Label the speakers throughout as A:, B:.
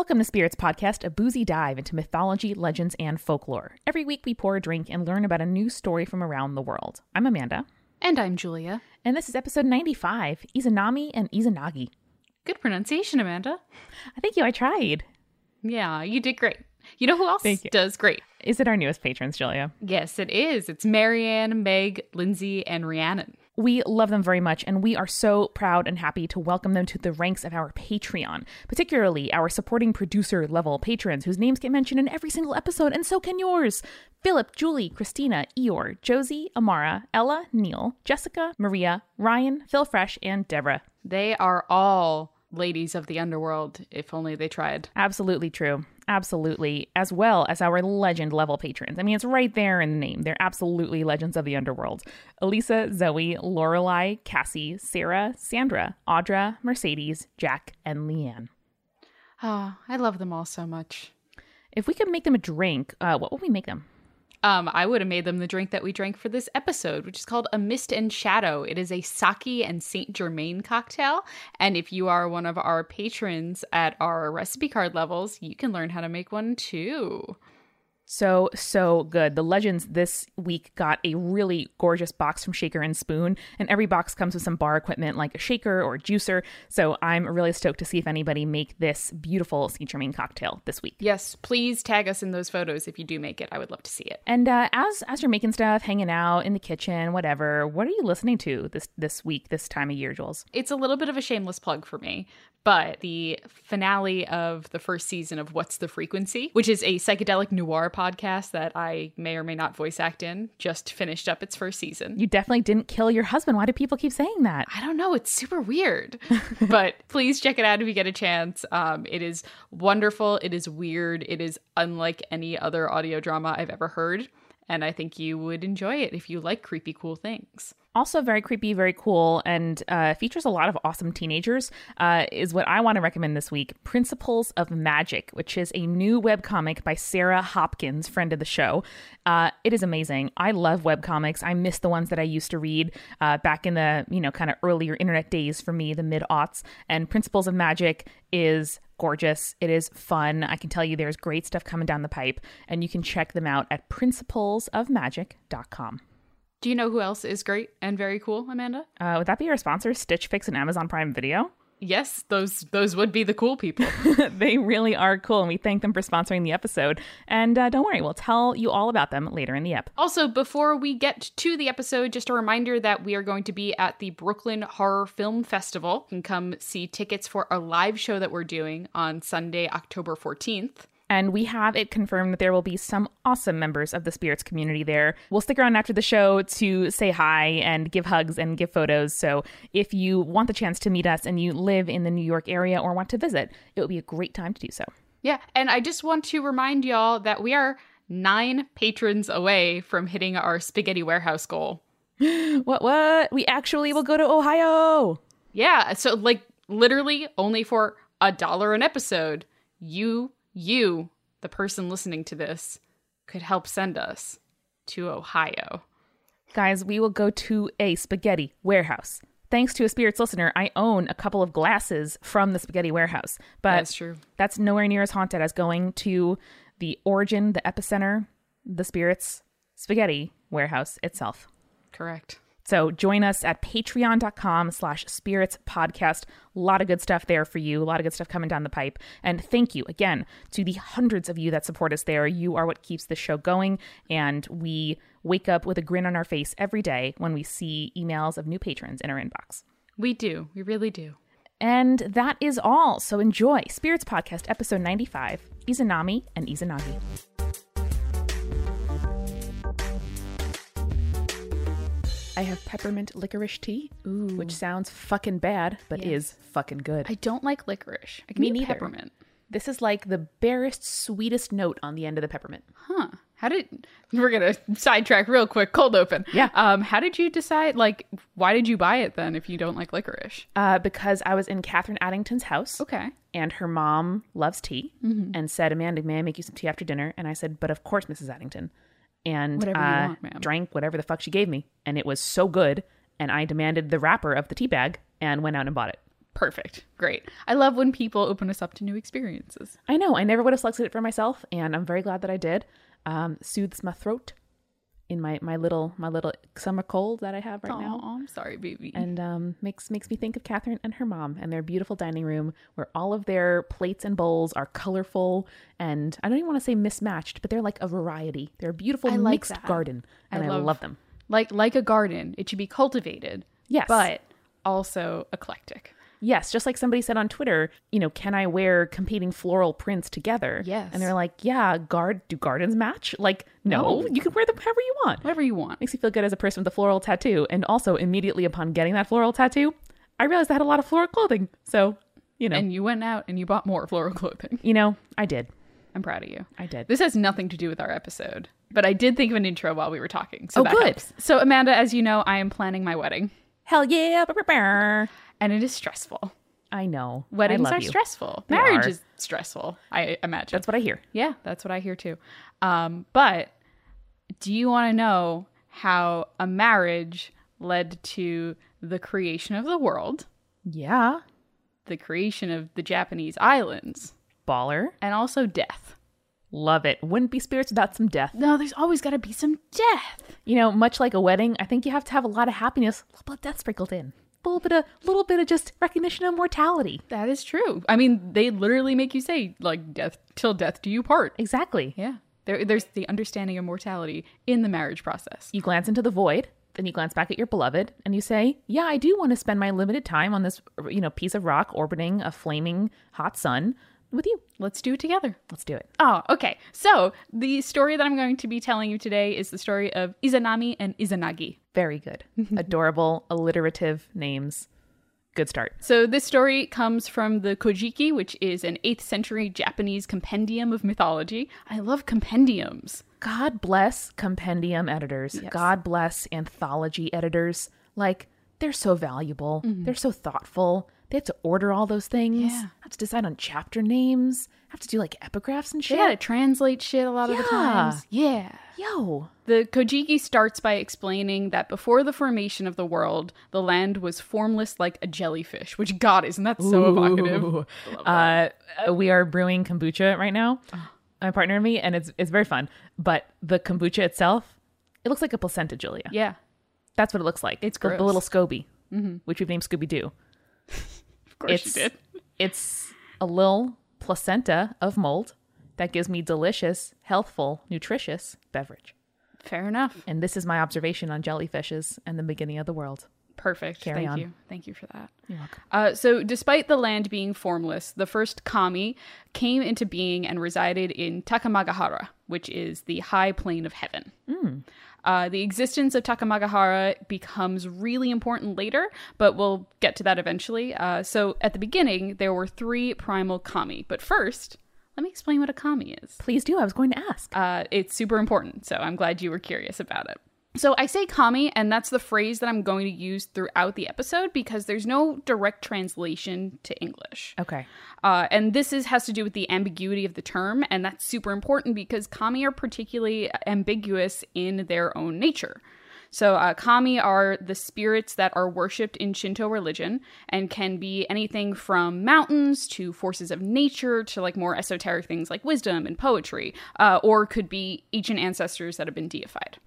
A: Welcome to Spirits Podcast, a boozy dive into mythology, legends, and folklore. Every week we pour a drink and learn about a new story from around the world. I'm Amanda,
B: And I'm Julia.
A: and this is episode 95 Izanami and Izanagi.
B: Good pronunciation, Amanda.
A: I Thank you, I tried.
B: Yeah, you did great. You know who else
A: Thank you.
B: does great?
A: Is it our newest patrons, Julia?
B: Yes, it is. It's Marianne, Meg, Lindsay, and Rhiannon.
A: We love them very much, and we are so proud and happy to welcome them to the ranks of our Patreon, particularly our supporting producer level patrons whose names get mentioned in every single episode, and so can yours. Philip, Julie, Christina, Eeyore, Josie, Amara, Ella, Neil, Jessica, Maria, Ryan, Phil Fresh, and Deborah.
B: They are all ladies of the underworld, if only they tried.
A: Absolutely true. Absolutely. As well as our legend level patrons. I mean, it's right there in the name. They're absolutely legends of the underworld. Elisa, Zoe, Lorelai, Cassie, Sarah, Sandra, Audra, Mercedes, Jack, and Leanne.
B: Oh, I love them all so much.
A: If we could make them a drink, uh, what would we make them?
B: Um, I would have made them the drink that we drank for this episode, which is called a Mist and Shadow. It is a sake and Saint Germain cocktail. And if you are one of our patrons at our recipe card levels, you can learn how to make one too.
A: So, so good. The Legends this week got a really gorgeous box from Shaker and Spoon, and every box comes with some bar equipment like a shaker or a juicer. So, I'm really stoked to see if anybody make this beautiful Saint Germain cocktail this week.
B: Yes, please tag us in those photos if you do make it. I would love to see it.
A: And uh, as as you're making stuff, hanging out in the kitchen, whatever, what are you listening to this this week, this time of year, Jules?
B: It's a little bit of a shameless plug for me, but the finale of the first season of What's the Frequency, which is a psychedelic noir podcast that I may or may not voice act in, just finished up its first season.
A: You definitely didn't kill your husband. Why do people keep saying that?
B: I don't know. It's super weird. but please check it out if you get a chance. Um, it is wonderful. It is weird. It is unlike any other audio drama I've ever heard. And I think you would enjoy it if you like creepy, cool things.
A: Also, very creepy, very cool, and uh, features a lot of awesome teenagers. Uh, is what I want to recommend this week Principles of Magic, which is a new webcomic by Sarah Hopkins, friend of the show. Uh, it is amazing. I love webcomics. I miss the ones that I used to read uh, back in the, you know, kind of earlier internet days for me, the mid aughts. And Principles of Magic is gorgeous. It is fun. I can tell you there's great stuff coming down the pipe, and you can check them out at principlesofmagic.com.
B: Do you know who else is great and very cool, Amanda?
A: Uh, would that be our sponsor, Stitch Fix and Amazon Prime Video?
B: Yes, those those would be the cool people.
A: they really are cool, and we thank them for sponsoring the episode. And uh, don't worry, we'll tell you all about them later in the ep.
B: Also, before we get to the episode, just a reminder that we are going to be at the Brooklyn Horror Film Festival. You can come see tickets for a live show that we're doing on Sunday, October 14th.
A: And we have it confirmed that there will be some awesome members of the spirits community there. We'll stick around after the show to say hi and give hugs and give photos. So if you want the chance to meet us and you live in the New York area or want to visit, it would be a great time to do so.
B: Yeah, and I just want to remind y'all that we are nine patrons away from hitting our spaghetti warehouse goal.
A: What, what? We actually will go to Ohio.
B: Yeah, so like literally only for a dollar an episode, you, you, the person listening to this, could help send us to Ohio.
A: Guys, we will go to a spaghetti warehouse. Thanks to a spirits listener, I own a couple of glasses from the spaghetti warehouse. But
B: That's true.
A: that's nowhere near as haunted as going to the origin, the epicenter, the spirits spaghetti warehouse itself.
B: Correct.
A: So join us at patreon.com slash spirits podcast. A lot of good stuff there for you. A lot of good stuff coming down the pipe. And thank you again to the hundreds of you that support us there. You are what keeps the show going. And we wake up with a grin on our face every day when we see emails of new patrons in our inbox.
B: We do. We really do.
A: And that is all. So enjoy Spirits Podcast, episode 95 Izanami and Izanagi. I have peppermint licorice tea, which sounds fucking bad, but is fucking good.
B: I don't like licorice. I can
A: Me
B: eat
A: neither.
B: peppermint.
A: this is like the barest, sweetest note on the end of the peppermint.
B: Huh. How did we're gonna sidetrack real quick, cold open.
A: Yeah.
B: Um, how did you decide like why did you buy it then if you don't like licorice?
A: Uh, because I was in Catherine Addington's house.
B: Okay.
A: and her mom loves tea and said, Amanda, may I make you some tea after dinner? And I said, but of course, Mrs. Addington. And
B: Whatever
A: uh,
B: want,
A: drank whatever the fuck she gave me. And it was so good. And I demanded the wrapper of the tea bag and went out and bought it.
B: Perfect. Great. I love when people open us up to new experiences.
A: I know. I never would have selected it for myself, and I'm very glad that I did. Um, soothes my throat in my my little my little summer cold that I have right
B: Oh,
A: now,
B: I'm sorry, baby.
A: and um, makes makes me think of Catherine and her mom and their beautiful dining room where all of their plates and bowls are colorful and I don't even want to say mismatched, but they're like a variety. They're a beautiful
B: I
A: mixed garden, and I
B: love-
A: love them.
B: like like a garden, it should be cultivated.
A: Yes.
B: But also eclectic.
A: Yes, just like somebody said on Twitter, you know, can I wear competing floral prints together?
B: Yes.
A: And they're like, yeah, guard do gardens match? Like, no,
B: No.
A: you can wear them however you want.
B: Whatever you want.
A: Makes me feel good as a person with a floral tattoo. And also immediately upon getting that floral tattoo, I realized I had a lot of floral clothing. So, you know,
B: And you went out and you bought more floral clothing.
A: you know, I did.
B: I'm proud of you.
A: I did.
B: This has nothing to do with our episode, but I did think of an intro while we were talking. So
A: Oh, good.
B: helps. So Amanda, as you know, I am planning my wedding,
A: Hell yeah.
B: And it is stressful.
A: I know. I
B: Weddings
A: love
B: are
A: you.
B: stressful.
A: They
B: Marriage
A: are.
B: is stressful. I imagine.
A: That's what I hear.
B: yeah, that's what I hear too. Um, but do you want to know how a marriage led to the creation of the world,
A: Yeah.
B: the creation of the Japanese islands,
A: Baller.
B: and also death?
A: Love it. Wouldn't be spirits without some death.
B: No, there's always got to be some death.
A: You know, much like a wedding, I think you have to have a lot of happiness, a bit of death sprinkled in. A little bit of little bit of just recognition of mortality.
B: That is true. I mean, they literally make you say like death till death do you part.
A: Exactly.
B: Yeah. There, there's the understanding of mortality in the marriage process.
A: You glance into the void, then you glance back at your beloved, and you say, "Yeah, I do want to spend my limited time on this, you know, piece of rock orbiting a flaming hot sun with you.
B: Let's do it together.
A: Let's do it."
B: Oh, okay. So the story that I'm going to be telling you today is the story of Izanami and Izanagi.
A: Very good. Adorable, alliterative names. Good start.
B: So this story comes from the Kojiki, which is an 8th century Japanese compendium of mythology. I love compendiums.
A: God bless compendium editors.
B: Yes.
A: God bless anthology editors. Like, they're so valuable. Mm-hmm. They're so thoughtful. They have to order all those things.
B: Yeah.
A: Have to decide on chapter names. Have to do like epigraphs and shit.
B: They
A: shit.
B: gotta translate shit a lot of the times. Yeah.
A: Yo.
B: The Kojiki starts by explaining that before the formation of the world, the land was formless like a jellyfish, which, God, isn't that so evocative?
A: Ooh. Uh, uh, we are brewing kombucha right now, my partner and me, and it's it's very fun. But the kombucha itself, it looks like a placenta, Julia.
B: Yeah.
A: That's what it looks like.
B: It's
A: the, the little Scoby, which we've named Scooby Doo.
B: Course
A: It's
B: you did.
A: it's a little placenta of mold that gives me delicious, healthful, nutritious beverage.
B: Fair enough.
A: And this is my observation on jellyfishes and the beginning of the world.
B: Perfect.
A: Carry
B: Thank
A: on.
B: you. Thank you for that.
A: You're welcome.
B: Uh, so, despite the land being formless, the first kami came into being and resided in Takamagahara, which is the high plane of heaven. Uh, the existence of Takamagahara becomes really important later, but we'll get to that eventually. Uh, so, at the beginning, there were three primal kami. But first, let me explain what a kami is.
A: Please do. I was going to ask.
B: Uh, it's super important, so I'm glad you were curious about it. So I say kami, and that's the phrase that I'm going to use throughout the episode because there's no direct translation to English.
A: okay.
B: Uh, and this is has to do with the ambiguity of the term, and that's super important because kami are particularly ambiguous in their own nature. So, uh, kami are the spirits that are worshipped in Shinto religion and can be anything from mountains to forces of nature to like more esoteric things like wisdom and poetry, uh, or could be ancient ancestors that have been deified.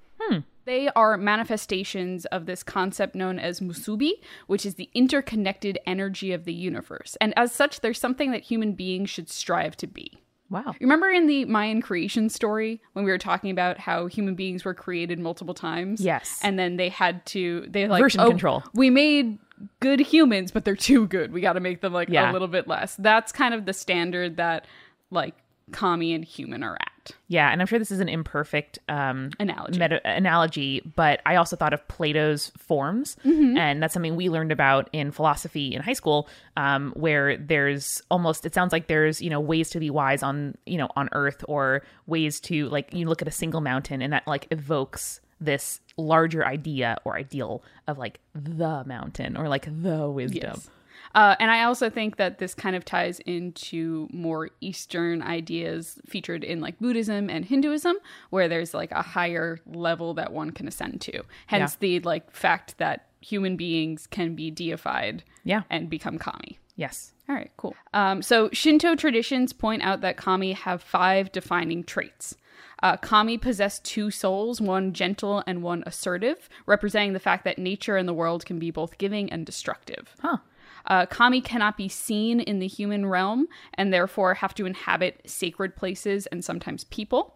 B: They are manifestations of this concept known as musubi, which is the interconnected energy of the universe. And as such, they're something that human beings should strive to be.
A: Wow.
B: Remember in the Mayan creation story when we were talking about how human beings were created multiple times?
A: Yes.
B: And then they had to they like
A: Version
B: "Oh,
A: control."
B: We made good humans, but they're too good. We got to make them like
A: Yeah.
B: a little bit less. That's kind of the standard that like kami and human are at.
A: Yeah, and I'm sure this is an imperfect um,
B: Analogy.
A: meta- analogy, but I also thought of Plato's forms, and that's something we learned about in philosophy in high school, um, where there's almost it sounds like there's you know ways to be wise on you know on Earth or ways to like you look at a single mountain and that like evokes this larger idea or ideal of like the mountain or like the wisdom.
B: Yes. Uh, and I also think that this kind of ties into more Eastern ideas featured in like Buddhism and Hinduism, where there's like a higher level that one can ascend to. Hence the like fact that human beings can be deified
A: Yeah.
B: and become kami.
A: Yes.
B: All right, cool. Um, so Shinto traditions point out that kami have five defining traits. Uh, kami possess two souls, one gentle and one assertive, representing the fact that nature and the world can be both giving and destructive.
A: Huh.
B: Uh, kami cannot be seen in the human realm and therefore have to inhabit sacred places and sometimes people.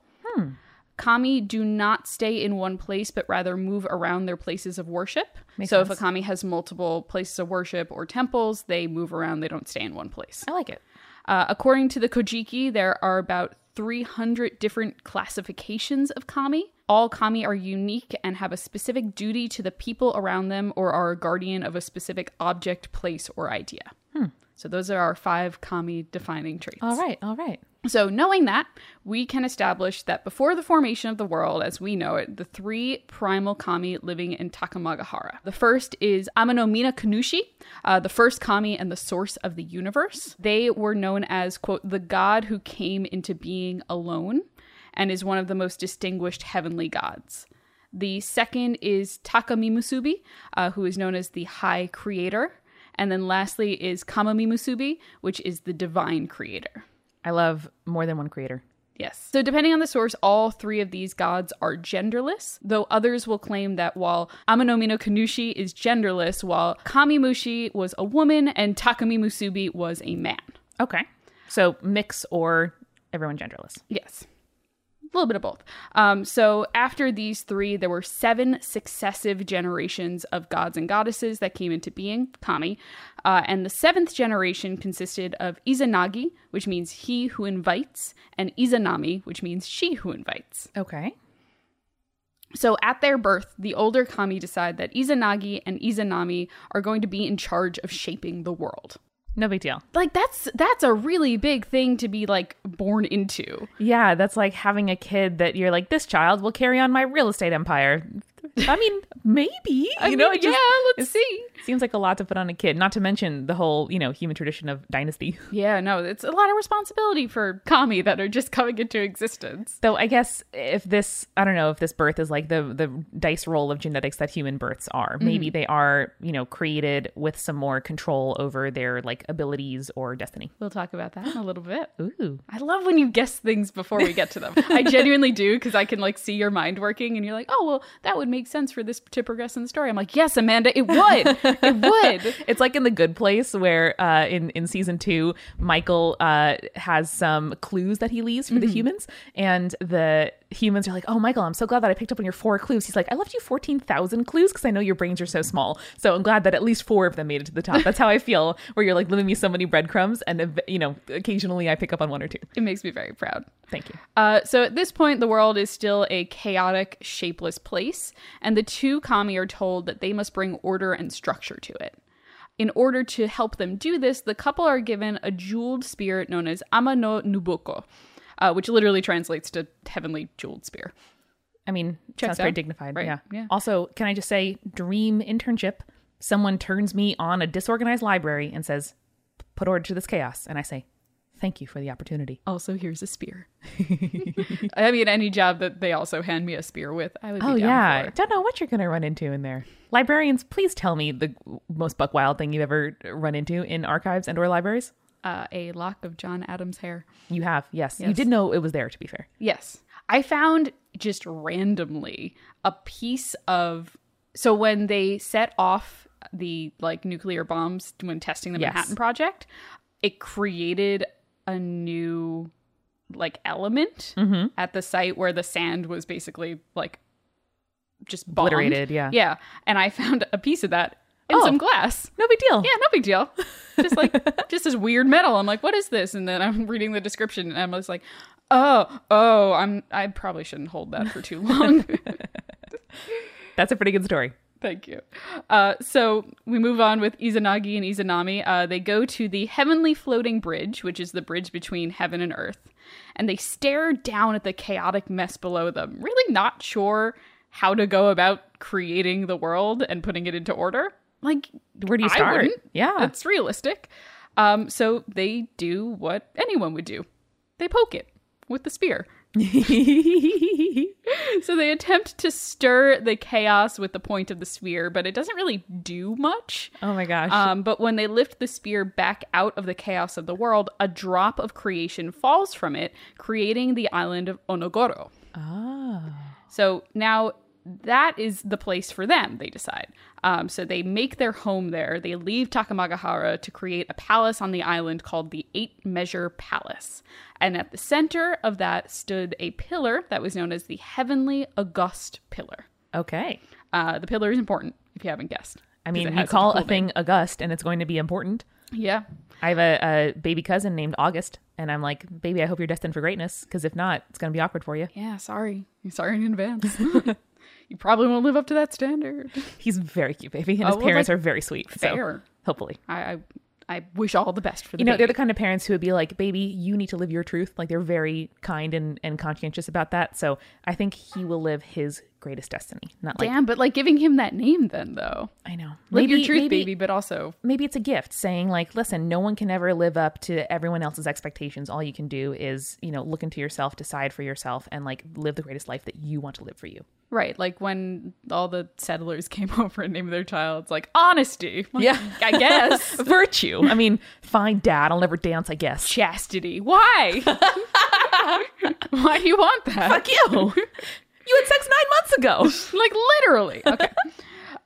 B: Kami do not stay in one place, but rather move around their places of worship.
A: Makes
B: so if a kami has multiple places of worship or temples, they move around, they don't stay in one place.
A: I like it.
B: Uh, according to the Kojiki, there are about 300 different classifications of kami. All kami are unique and have a specific duty to the people around them or are a guardian of a specific object, place, or idea. So those are our five kami defining traits.
A: All right. All right.
B: So, knowing that, we can establish that before the formation of the world as we know it, the three primal kami living in Takamagahara. The first is Amanomina Kanushi, uh, the first kami and the source of the universe. They were known as, quote, the god who came into being alone and is one of the most distinguished heavenly gods. The second is Takami Musubi, uh, who is known as the High Creator. And then lastly is Kamami Musubi, which is the Divine Creator.
A: I love more than one creator.
B: Yes. So, depending on the source, all three of these gods are genderless, though others will claim that while Amanomi no Kanushi is genderless, while Kamimushi was a woman and Takami Musubi was a man.
A: Okay. So mix or everyone genderless.
B: Yes. A little bit of both. Um, so after these three, there were seven successive generations of gods and goddesses that came into being, kami. Uh, and the seventh generation consisted of Izanagi, which means he who invites, and Izanami, which means she who invites.
A: Okay.
B: So at their birth, the older kami decide that Izanagi and Izanami are going to be in charge of shaping the world.
A: No big deal.
B: Like that's that's a really big thing to be like born into.
A: Yeah, that's like having a kid that you're like, this child will carry on my real estate empire. I mean, maybe.
B: I
A: you know,
B: mean,
A: just
B: yeah, let's see.
A: seems like a lot to put on a kid. Not to mention the whole, you know, human tradition of dynasty.
B: Yeah, no, it's a lot of responsibility for kami that are just coming into existence.
A: Though I guess if this, I don't know if this birth is like the the dice roll of genetics that human births are. Mm-hmm. Maybe they are, you know, created with some more control over their like abilities or destiny.
B: We'll talk about that in a little bit.
A: Ooh.
B: I love when you guess things before we get to them. I genuinely do because I can like see your mind working and you're like, oh, well, that would make sense for this to progress in the story. I'm like, yes, Amanda, it would. It would.
A: It's like in the good place where uh, in in season two, Michael uh, has some clues that he leaves for the humans, and the humans are like, "Oh, Michael, I'm so glad that I picked up on your four clues." He's like, "I left you fourteen thousand clues because I know your brains are so small, so I'm glad that at least four of them made it to the top." That's how I feel. Where you're like leaving me so many breadcrumbs, and you know, occasionally I pick up on one or two.
B: It makes me very proud.
A: Thank you.
B: Uh, so at this point, the world is still a chaotic, shapeless place, and the two kami are told that they must bring order and structure to it. In order to help them do this, the couple are given a jeweled spear known as Ama no Nuboko, uh, which literally translates to heavenly jeweled spear.
A: I mean,
B: Checks
A: sounds very dignified.
B: Right.
A: Yeah.
B: Yeah.
A: Also, can I just say, dream internship? Someone turns me on a disorganized library and says, "Put order to this chaos," and I say, "Thank you for the opportunity."
B: Also, here's a spear. I mean, any job that they also hand me a spear with, I would be
A: Oh yeah,
B: for.
A: don't know what you're gonna run into in there. Librarians, please tell me the most buck wild thing you've ever run into in archives and/or libraries.
B: Uh, a lock of John Adams' hair.
A: You have, yes. You did know it was there. To be fair,
B: Yes. I found just randomly a piece of so when they set off the like nuclear bombs when testing the
A: Yes.
B: Manhattan project, it created a new like element
A: Mm-hmm.
B: at the site where the sand was basically like just bombed.
A: Obliterated, yeah.
B: Yeah. And I found a piece of that in
A: Oh.
B: some glass.
A: no big deal.
B: Yeah, no big deal. Just like just this weird metal. I'm like, what is this? And then I'm reading the description and I'm just like, oh, oh, I'm I probably shouldn't hold that for too long.
A: That's a pretty good story.
B: Thank you. Uh, so we move on with Izanagi and Izanami. Uh, they go to the heavenly floating bridge, which is the bridge between heaven and earth, and they stare down at the chaotic mess below them, really not sure how to go about creating the world and putting it into order. Like,
A: Where do you start? Yeah.
B: That's realistic. Um, so they do what anyone would do they poke it with the spear. So they attempt to stir the chaos with the point of the spear, but it doesn't really do much.
A: oh my gosh.
B: Um, but when they lift the spear back out of the chaos of the world, a drop of creation falls from it, creating the island of Onogoro.
A: oh.
B: So now that is the place for them, they decide. Um, so they make their home there. They leave Takamagahara to create a palace on the island called the Eight Measure Palace. And at the center of that stood a pillar that was known as the Heavenly August Pillar.
A: Okay.
B: Uh, the pillar is important, if you haven't guessed.
A: I mean, you call a thing August and it's going to be important.
B: Yeah.
A: I have a, a baby cousin named August, and I'm like, baby, I hope you're destined for greatness, because if not, it's going to be awkward for you.
B: Yeah, sorry. Sorry in advance. you probably won't live up to that standard.
A: He's very cute, baby, and
B: Oh,
A: his
B: well,
A: parents
B: like,
A: are very sweet. So
B: Fair.
A: hopefully.
B: I, I I wish all the best for the
A: You know,
B: baby.
A: they're the kind of parents who would be like, baby, you need to live your truth. Like, they're very kind and, and conscientious about that. So I think he will live his greatest destiny. Not like,
B: Damn, but like giving him that name then though.
A: I know.
B: Live your
A: Maybe-
B: truth,
A: maybe-
B: baby, but also
A: maybe it's a gift saying like listen no one can ever live up to everyone else's expectations all you can do is you know look into yourself decide for yourself and like live the greatest life that you want to live for you
B: right, like when all the settlers came over and named their child, it's like honesty. Like,
A: Yeah.
B: I guess.
A: virtue i mean fine dad i'll never dance i guess
B: Chastity. Why? Why do you want that?
A: fuck you you had sex nine months ago
B: like literally. Okay.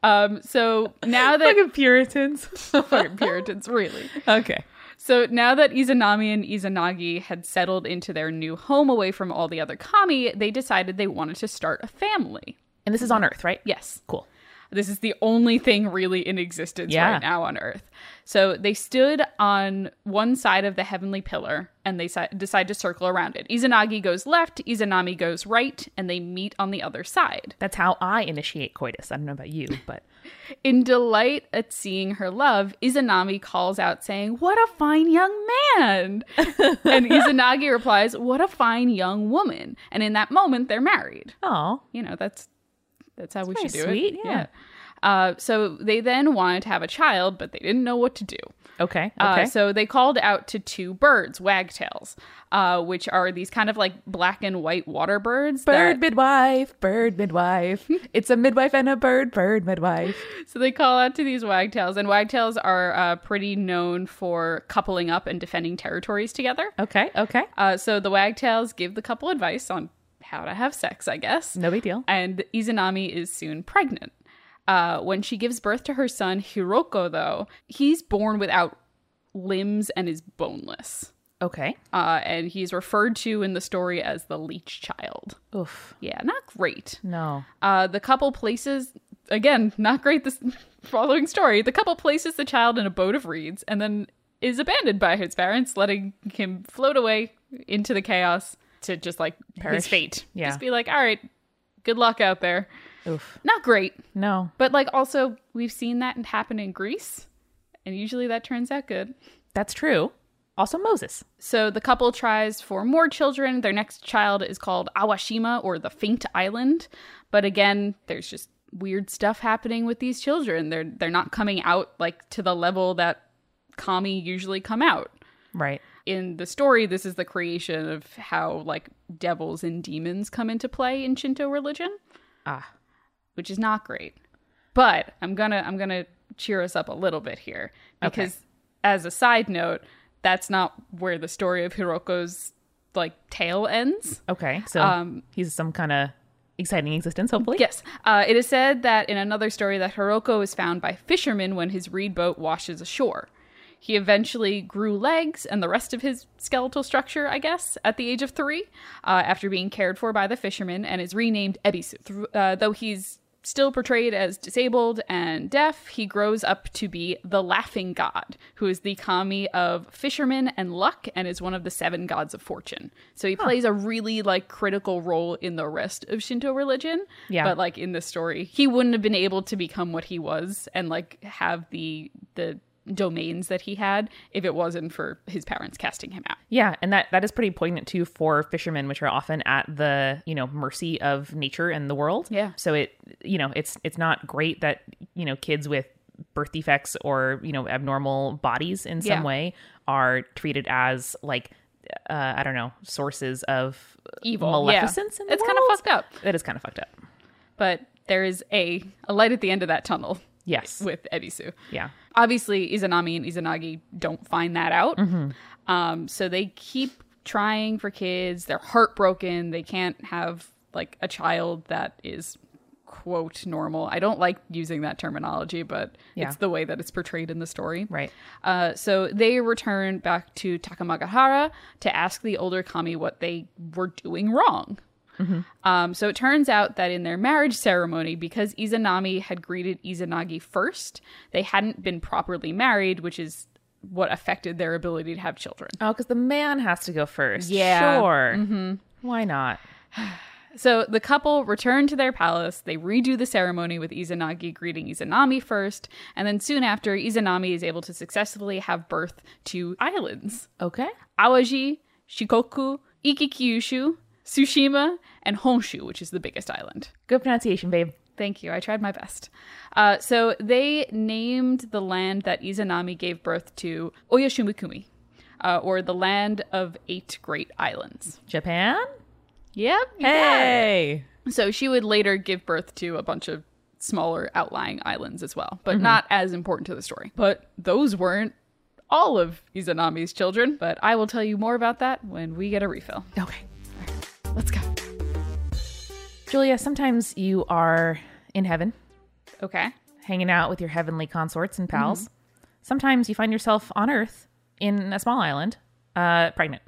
B: Um, so now that
A: fucking puritans
B: fucking Puritans, really.
A: okay
B: So now that Izanami and Izanagi had settled into their new home away from all the other kami, they decided they wanted to start a family.
A: and this is on earth right
B: Yes.
A: cool
B: This is the only thing really in existence
A: Yeah.
B: right now on Earth. So they stood on one side of the heavenly pillar and they si- decide to circle around it. Izanagi goes left, Izanami goes right, and they meet on the other side.
A: that's how i initiate coitus i don't know about you but
B: In delight at seeing her love, Izanami calls out saying, What a fine young man! and Izanagi replies, What a fine young woman. And in that moment, they're married.
A: oh
B: you know that's that's how we should do
A: sweet,
B: it
A: yeah.
B: Uh, so they then wanted to have a child but they didn't know what to do.
A: Okay
B: Uh,
A: okay.
B: so they called out to two birds wagtails uh, which are these kind of like black and white water birds
A: bird
B: that-
A: midwife bird midwife. It's a midwife and a bird bird midwife.
B: So they call out to these wagtails and wagtails are uh, pretty known for coupling up and defending territories together.
A: Okay okay.
B: Uh, so the wagtails give the couple advice on how to have sex i guess.
A: No big deal.
B: And Izanami is soon pregnant. Uh, when she gives birth to her son Hiroko, though, he's born without limbs and is boneless.
A: okay
B: Uh, and he's referred to in the story as the leech child.
A: oof
B: Yeah, not great.
A: no
B: Uh, the couple places, again, not great this following story. The couple places the child in a boat of reeds and then is abandoned by his parents, letting him float away into the chaos to just like
A: Perish.
B: his fate.
A: Yeah.
B: Just be like, all right, good luck out there.
A: Oof
B: Not great.
A: no
B: But like also we've seen that happen in Greece and usually that turns out good.
A: That's true. Also, Moses.
B: So the couple tries for more children. Their next child is called Awashima or the Faint Island. But again, there's just weird stuff happening with these children. They're they're not coming out like to the level that kami usually come out.
A: Right.
B: In the story, this is the creation of how like devils and demons come into play in Shinto religion.
A: Ah.
B: Which is not great. But I'm gonna I'm gonna cheer us up a little bit here because as a side note, that's not where the story of Hiroko's like tale ends.
A: Okay. So
B: Um,
A: he's some kind of exciting existence, hopefully.
B: Yes, uh, it is said that in another story that Hiroko is found by fishermen when his reed boat washes ashore. He eventually grew legs and the rest of his skeletal structure, I guess, at the age of three, uh, after being cared for by the fishermen, and is renamed Ebisu. Th- Uh, though he's still portrayed as disabled and deaf, he grows up to be the Laughing God, who is the kami of fishermen and luck, and is one of the seven gods of fortune. So he plays a really like critical role in the rest of Shinto religion.
A: Yeah.
B: But like in this story, he wouldn't have been able to become what he was and like have the the domains that he had if it wasn't for his parents casting him out.
A: Yeah, and that that is pretty poignant too for fishermen, which are often at the you know mercy of nature and the world.
B: Yeah.
A: So it you know it's it's not great that you know kids with birth defects or you know abnormal bodies in some
B: Yeah.
A: way are treated as like uh, I don't know, sources of
B: Evil.
A: maleficence
B: yeah. It's kind of fucked up.
A: That is kind of fucked up.
B: But there is a, a light at the end of that tunnel
A: Yes.
B: with Ebisu.
A: yeah.
B: Obviously, Izanami and Izanagi don't find that out.
A: Mm-hmm.
B: Um, so they keep trying for kids. They're heartbroken. They can't have like a child that is quote normal. I don't like using that terminology, but
A: Yeah.
B: it's the way that it's portrayed in the story.
A: Right.
B: Uh, so they return back to Takamagahara to ask the older kami what they were doing wrong. Um, so it turns out that in their marriage ceremony, because Izanami had greeted Izanagi first, they hadn't been properly married, which is what affected their ability to have children.
A: Oh, because the man has to go first.
B: Yeah.
A: Sure. Mm-hmm. Why not?
B: So the couple return to their palace. They redo the ceremony with Izanagi greeting Izanami first, and then soon after, Izanami is able to successfully have birth to islands.
A: Okay.
B: Awaji, Shikoku, Ikikyushu, Tsushima, and Honshu, which is the biggest island.
A: Good pronunciation, babe.
B: Thank you. I tried my best. Uh, so they named the land that Izanami gave birth to Oyashimikumi, uh, or the land of eight great islands.
A: Japan?
B: Yep.
A: Hey.
B: So she would later give birth to a bunch of smaller outlying islands as well, but not as important to the story. But those weren't all of Izanami's children, but I will tell you more about that when we get a refill.
A: Okay.
B: Let's go.
A: Julia, sometimes you are in heaven,
B: Okay.
A: hanging out with your heavenly consorts and pals. Sometimes you find yourself on Earth in a small island, uh, pregnant.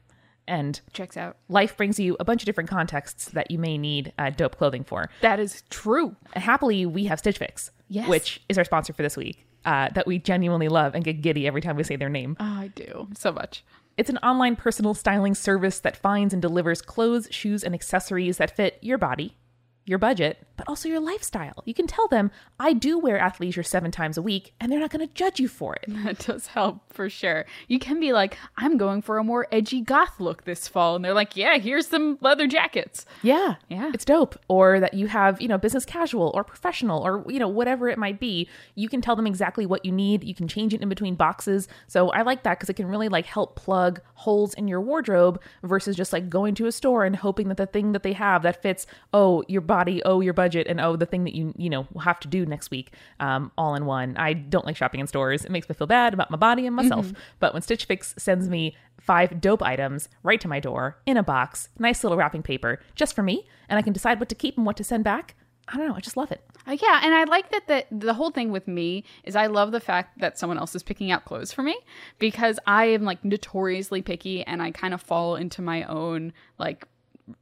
A: And
B: Checks out.
A: life brings you a bunch of different contexts that you may need uh, dope clothing for.
B: That is true.
A: Happily, we have Stitch Fix,
B: Yes.
A: which is our sponsor for this week, uh, that we genuinely love and get giddy every time we say their name.
B: Oh, I do so much.
A: It's an online personal styling service that finds and delivers clothes, shoes, and accessories that fit your body, your budget, but also your lifestyle. You can tell them, I do wear athleisure seven times a week, and they're not going to judge you for it.
B: That does help for sure. You can be like, I'm going for a more edgy goth look this fall. And they're like, yeah, here's some leather jackets.
A: Yeah.
B: Yeah.
A: It's dope. Or that you have, you know, business casual or professional or, you know, whatever it might be. You can tell them exactly what you need. You can change it in between boxes. So I like that because it can really like help plug holes in your wardrobe versus just like going to a store and hoping that the thing that they have that fits, oh, your body, oh, your budget, and oh, the thing that you, you know, have to do next week um, all in one. I don't like shopping in stores. It makes me feel bad about my body and myself. But when Stitch Fix sends me five dope items right to my door in a box, nice little wrapping paper just for me, and I can decide what to keep and what to send back. I don't know. I just love it.
B: Uh, yeah, and I like that the the whole thing with me is I love the fact that someone else is picking out clothes for me because I am like notoriously picky and I kind of fall into my own like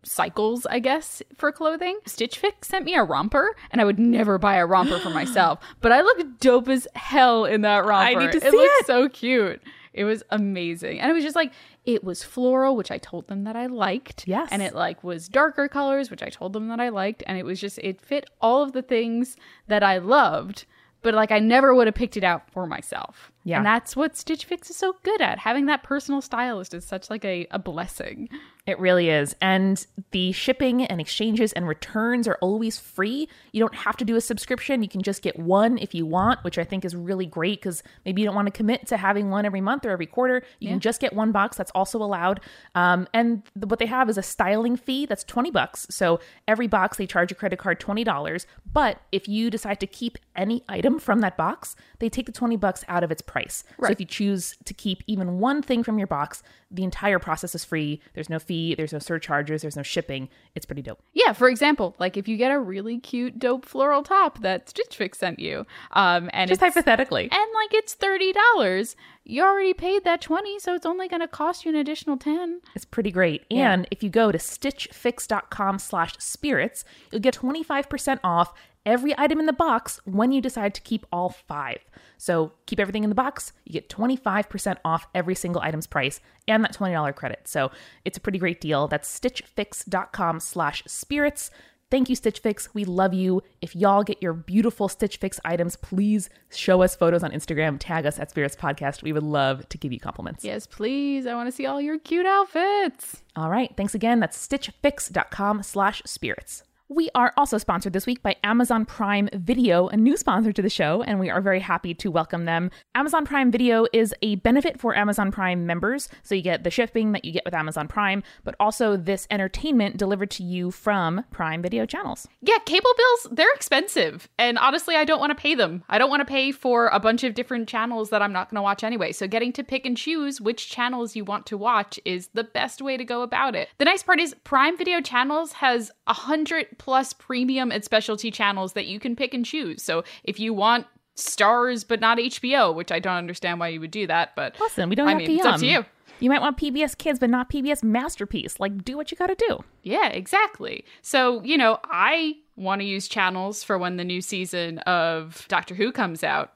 B: cycles, I guess, for clothing. Stitch Fix sent me a romper, and I would never buy a romper for myself, but I look dope as hell in that romper.
A: need to
B: it
A: see
B: looks
A: it.
B: so cute. It was amazing, and it was just like it was floral, which I told them that I liked.
A: Yes.
B: and it like was darker colors, which I told them that I liked, and it was just it fit all of the things that I loved. But like I never would have picked it out for myself.
A: Yeah.
B: And that's what Stitch Fix is so good at. Having that personal stylist is such like a, a blessing.
A: It really is. And the shipping and exchanges and returns are always free. You don't have to do a subscription. You can just get one if you want, which I think is really great because maybe you don't want to commit to having one every month or every quarter. You can just get one box. That's also allowed. Um, and th- what they have is a styling fee that's 20 bucks. So every box, they charge your credit card $20. But if you decide to keep any item from that box, they take the 20 bucks out of its price. So if you choose to keep even one thing from your box, the entire process is free. There's no fee, there's no surcharges, there's no shipping. It's pretty dope.
B: Yeah, for example, like if you get a really cute, dope floral top that Stitch Fix sent you, um, and
A: Just hypothetically.
B: and like it's thirty dollars, you already paid that twenty, so it's only going to cost you an additional ten.
A: It's pretty great. And if you go to stitchfix.com slash spirits, you'll get 25% off every item in the box when you decide to keep all five. So keep everything in the box, you get 25% off every single item's price and that $20 credit. So it's a pretty great deal. That's stitchfix.com slash spirits. Thank you, Stitch Fix. We love you. If y'all get your beautiful Stitch Fix items, please show us photos on Instagram, tag us at Spirits Podcast. We would love to give you compliments.
B: Yes, please. I want to see all your cute outfits.
A: All right. Thanks again. That's stitchfix.com slash spirits. We are also sponsored this week by Amazon Prime Video, a new sponsor to the show, and we are very happy to welcome them. Amazon Prime Video is a benefit for Amazon Prime members, so you get the shipping that you get with Amazon Prime, but also this entertainment delivered to you from Prime Video channels.
B: Yeah, cable bills, they're expensive. And honestly, I don't want to pay them. I don't want to pay for a bunch of different channels that I'm not going to watch anyway. So getting to pick and choose which channels you want to watch is the best way to go about it. The nice part is Prime Video channels has a hundred plus premium and specialty channels that you can pick and choose. So if you want Starz but not HBO, which I don't understand why you would do that, but
A: Listen, we don't
B: I
A: have
B: mean,
A: to
B: it's up to you.
A: You might want PBS Kids, but not PBS Masterpiece. Like, do what you gotta do.
B: Yeah, exactly. So, you know, I want to use channels for when the new season of Doctor Who comes out,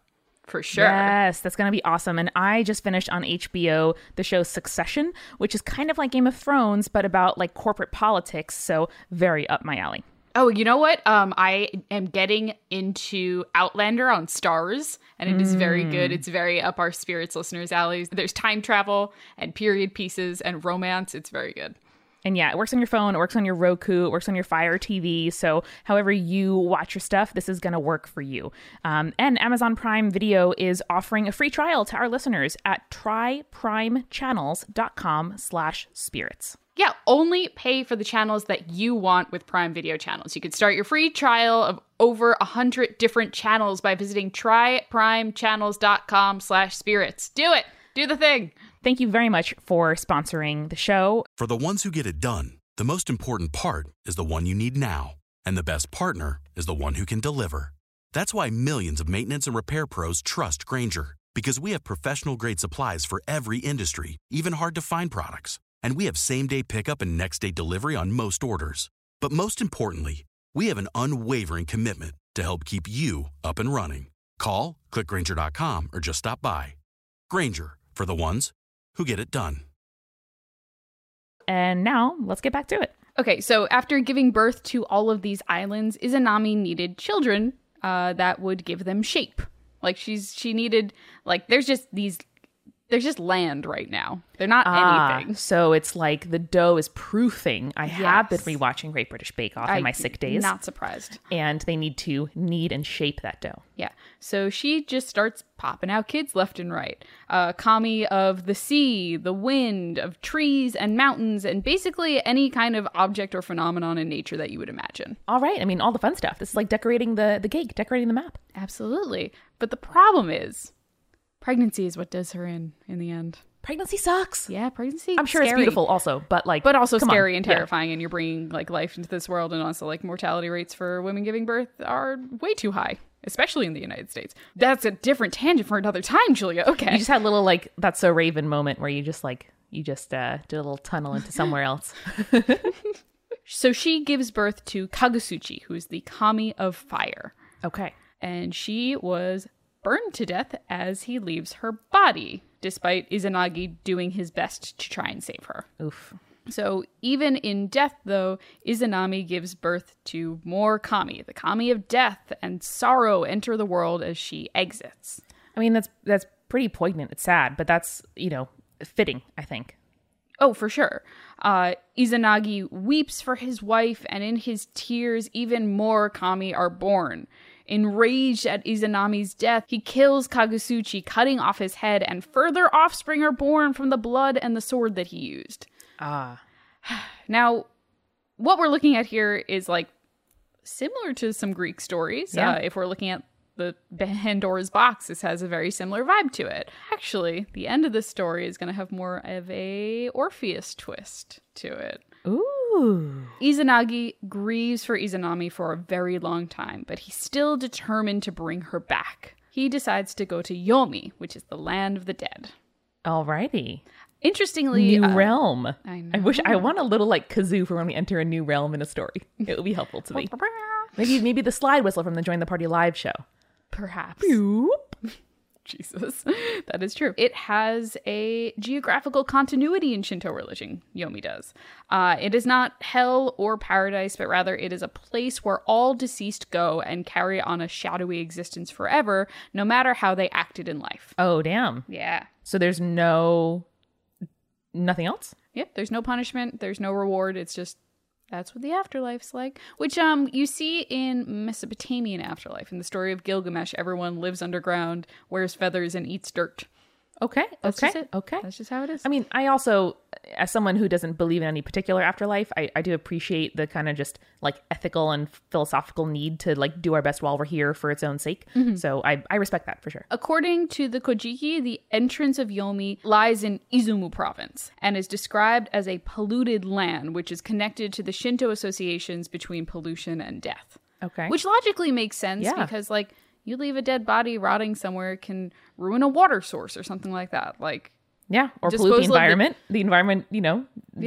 B: for sure.
A: Yes, that's going to be awesome. And I just finished on HBO the show Succession, which is kind of like Game of Thrones, but about like corporate politics. So very up my alley.
B: Oh, you know what? Um, I am getting into Outlander on Starz, and it is very good. It's very up our spirits listeners' alleys. There's time travel and period pieces and romance. It's very good.
A: And yeah, it works on your phone, it works on your Roku, it works on your Fire TV. So, however you watch your stuff, this is going to work for you. Um, and Amazon Prime Video is offering a free trial to our listeners at tryprimechannels.com slash spirits.
B: Yeah, only pay for the channels that you want with Prime Video channels. You can start your free trial of over a hundred different channels by visiting tryprimechannels.com slash spirits. Do it. Do the thing.
A: Thank you very much for sponsoring the show.
C: For the ones who get it done, the most important part is the one you need now. And the best partner is the one who can deliver. That's why millions of maintenance and repair pros trust Grainger, because we have professional grade supplies for every industry, even hard to find products. And we have same day pickup and next day delivery on most orders. But most importantly, we have an unwavering commitment to help keep you up and running. Call, clickgrainger.com, or just stop by. Grainger, for the ones who get it done.
A: And now let's get back to it.
B: Okay, so after giving birth to all of these islands, Izanami needed children uh, that would give them shape. Like she's she needed like there's just these there's just land right now. They're not
A: Ah,
B: anything.
A: so it's like the dough is proofing. I have been rewatching Great British Bake Off
B: I-
A: in my sick days,
B: Not surprised.
A: and they need to knead and shape that dough.
B: Yeah. So she just starts popping out kids left and right. Uh, Kami of the sea, the wind, of trees and mountains, and basically any kind of object or phenomenon in nature that you would imagine.
A: All right, I mean all the fun stuff. This is like decorating the the cake, decorating the map.
B: Absolutely. But the problem is, pregnancy is what does her in in the end.
A: Pregnancy sucks.
B: Yeah, pregnancy.
A: I'm sure
B: scary.
A: it's beautiful also, but like,
B: but also
A: come on.
B: scary and
A: Yeah.
B: terrifying. And you're bringing like life into this world, and also like mortality rates for women giving birth are way too high, especially in the United States. That's a different tangent for another time, Julia. Okay.
A: You just had a little like that's so Raven moment where you just like you just uh, did a little tunnel into somewhere else.
B: So she gives birth to Kagasuchi, who is the kami of fire,
A: Okay.
B: and she was burned to death as he leaves her body, despite Izanagi doing his best to try and save her.
A: Oof.
B: So even in death, though, Izanami gives birth to more kami. The kami of death and sorrow enter the world as she exits.
A: I mean that's that's pretty poignant. It's sad, but that's you know fitting. I think.
B: Oh, for sure. Uh, Izanagi weeps for his wife, and in his tears, even more kami are born. Enraged at Izanami's death, he kills Kagusuchi, cutting off his head, and further offspring are born from the blood and the sword that he used.
A: Ah.
B: Now, what we're looking at here is like similar to some Greek stories.
A: Yeah.
B: Uh, if we're looking at the Pandora's box, this has a very similar vibe to it. Actually, the end of this story is going to have more of a Orpheus twist to it.
A: Ooh.
B: Izanagi grieves for Izanami for a very long time, but he's still determined to bring her back. He decides to go to Yomi, which is the land of the dead.
A: Alrighty.
B: Interestingly,
A: New
B: uh,
A: realm.
B: I
A: I wish I want a little like kazoo for when we enter a new realm in a story. It would be helpful to me. Maybe maybe the slide whistle from the Join the Party live show.
B: perhaps.
A: Oop.
B: Jesus. That is true. It has a geographical continuity in Shinto religion, Yomi does. Uh, it is not hell or paradise, but rather it is a place where all deceased go and carry on a shadowy existence forever, no matter how they acted in life.
A: Oh damn.
B: Yeah.
A: So there's no nothing else.
B: Yep, there's no punishment, there's no reward, it's just That's what the afterlife's like. Which um you see in Mesopotamian afterlife. In the story of Gilgamesh, everyone lives underground, wears feathers, and eats dirt.
A: Okay.
B: That's
A: okay.
B: just it.
A: Okay.
B: That's just how it is.
A: I mean, I also, as someone who doesn't believe in any particular afterlife, I, I do appreciate the kind of just like ethical and philosophical need to like do our best while we're here for its own sake. Mm-hmm. So I, I respect that for sure.
B: According to the Kojiki, the entrance of Yomi lies in Izumo province and is described as a polluted land, which is connected to the Shinto associations between pollution and death.
A: Okay.
B: Which logically makes sense
A: Yeah.
B: because, like, you leave a dead body rotting somewhere it can ruin a water source or something like that. Like,
A: yeah. Or pollute the
B: of the-
A: environment. The, environment, you know,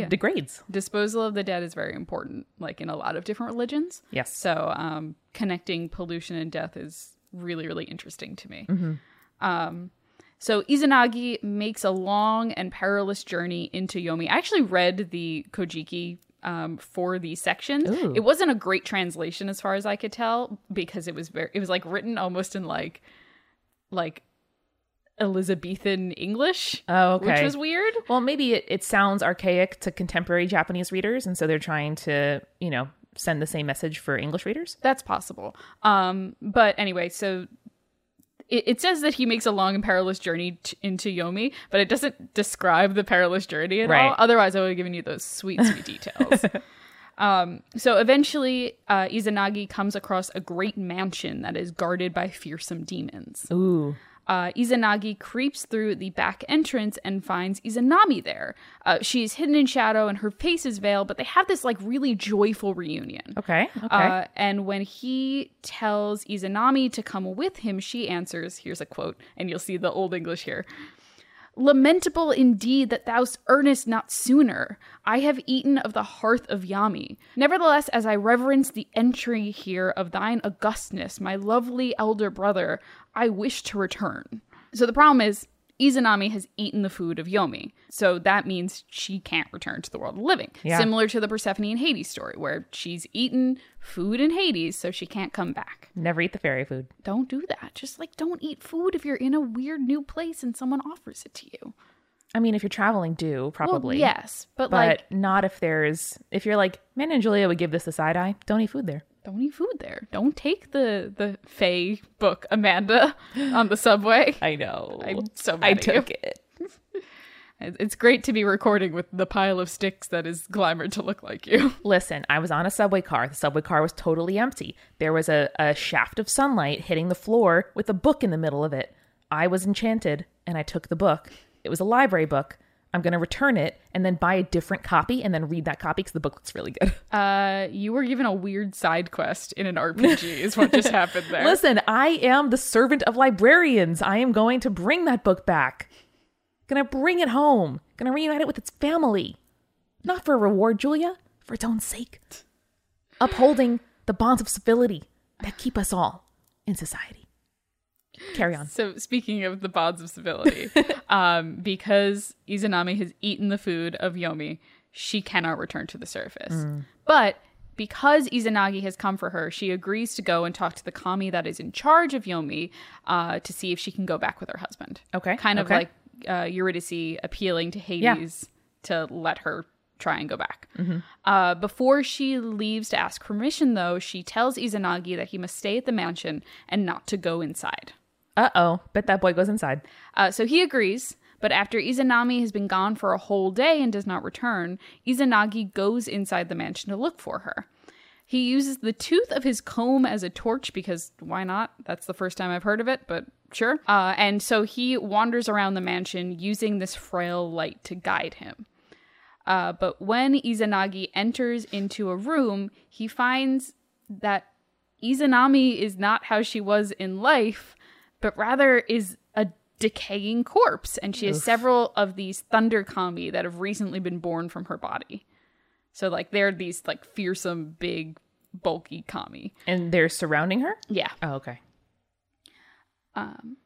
A: degrades.
B: disposal of the dead is very important, like in a lot of different religions.
A: Yes.
B: So, um, connecting pollution and death is really, really interesting to me.
A: Mm-hmm.
B: Um, so Izanagi makes a long and perilous journey into Yomi. I actually read the Kojiki um, for these sections.
A: Ooh.
B: It wasn't a great translation as far as I could tell because it was very, it was like written almost in like, like Elizabethan English.
A: Oh, okay.
B: Which was weird.
A: Well, maybe it, it sounds archaic to contemporary Japanese readers, and so they're trying to, you know, send the same message for English readers.
B: That's possible. Um, but anyway, so it, it says that he makes a long and perilous journey t- into Yomi, but it doesn't describe the perilous journey at all. Otherwise, I would have given you those sweet, sweet details. Um, so eventually, uh, Izanagi comes across a great mansion that is guarded by fearsome demons.
A: Ooh.
B: Uh, Izanagi creeps through the back entrance and finds Izanami there. Uh, she is hidden in shadow and her face is veiled, but they have this like really joyful reunion.
A: Okay. Okay.
B: Uh, and when he tells Izanami to come with him, she answers, here's a quote, and you'll see the Old English here. Lamentable indeed that thou earnest not sooner. I have eaten of the hearth of Yami. Nevertheless, as I reverence the entry here of thine augustness, my lovely elder brother, I wish to return. So the problem is, Izanami has eaten the food of Yomi. So that means she can't return to the world of living.
A: Yeah.
B: Similar to the Persephone and Hades story, where she's eaten food in Hades, so she can't come back.
A: Never eat the fairy food.
B: Don't do that. Just like don't eat food if you're in a weird new place and someone offers it to you.
A: I mean, if you're traveling, do probably.
B: Well, yes, but,
A: But
B: like
A: not if there's if you're like Man and Julia would give this a side eye. Don't eat food there.
B: don't eat food there. Don't take the the Faye book, Amanda, on the subway.
A: I know.
B: I'm so mad
A: I
B: at you.
A: took it.
B: It's great to be recording with the pile of sticks that is glamored to look like you.
A: Listen, I was on a subway car. The subway car was totally empty. There was a, a shaft of sunlight hitting the floor with a book in the middle of it. I was enchanted and I took the book. It was a library book. I'm going to return it and then buy a different copy and then read that copy because the book looks really good.
B: Uh, you were given a weird side quest in an RPG, is what just happened there.
A: Listen, I am the servant of librarians. I am going to bring that book back. Gonna bring it home. Gonna reunite it with its family. Not for a reward, Julia, for its own sake. Upholding the bonds of civility that keep us all in society. Carry on.
B: So speaking of the bonds of civility, um, because Izanami has eaten the food of Yomi, she cannot return to the surface. But because Izanagi has come for her, she agrees to go and talk to the kami that is in charge of Yomi uh, to see if she can go back with her husband.
A: Okay,
B: kind of
A: okay.
B: like uh, Eurydice appealing to Hades to let her try and go back. Uh, before she leaves to ask permission, though, she tells Izanagi that he must stay at the mansion and not to go inside.
A: Uh oh. Bet that boy goes inside.
B: Uh, so he agrees, but after Izanami has been gone for a whole day and does not return, Izanagi goes inside the mansion to look for her. He uses the tooth of his comb as a torch because why not? That's the first time I've heard of it, but sure. Uh, and so he wanders around the mansion using this frail light to guide him. Uh, but when Izanagi enters into a room, he finds that Izanami is not how she was in life, but rather is a decaying corpse, and she has several of these thunder kami that have recently been born from her body. So like they're these like fearsome, big, bulky kami.
A: And they're surrounding her?
B: Yeah.
A: Oh, okay.
B: Um,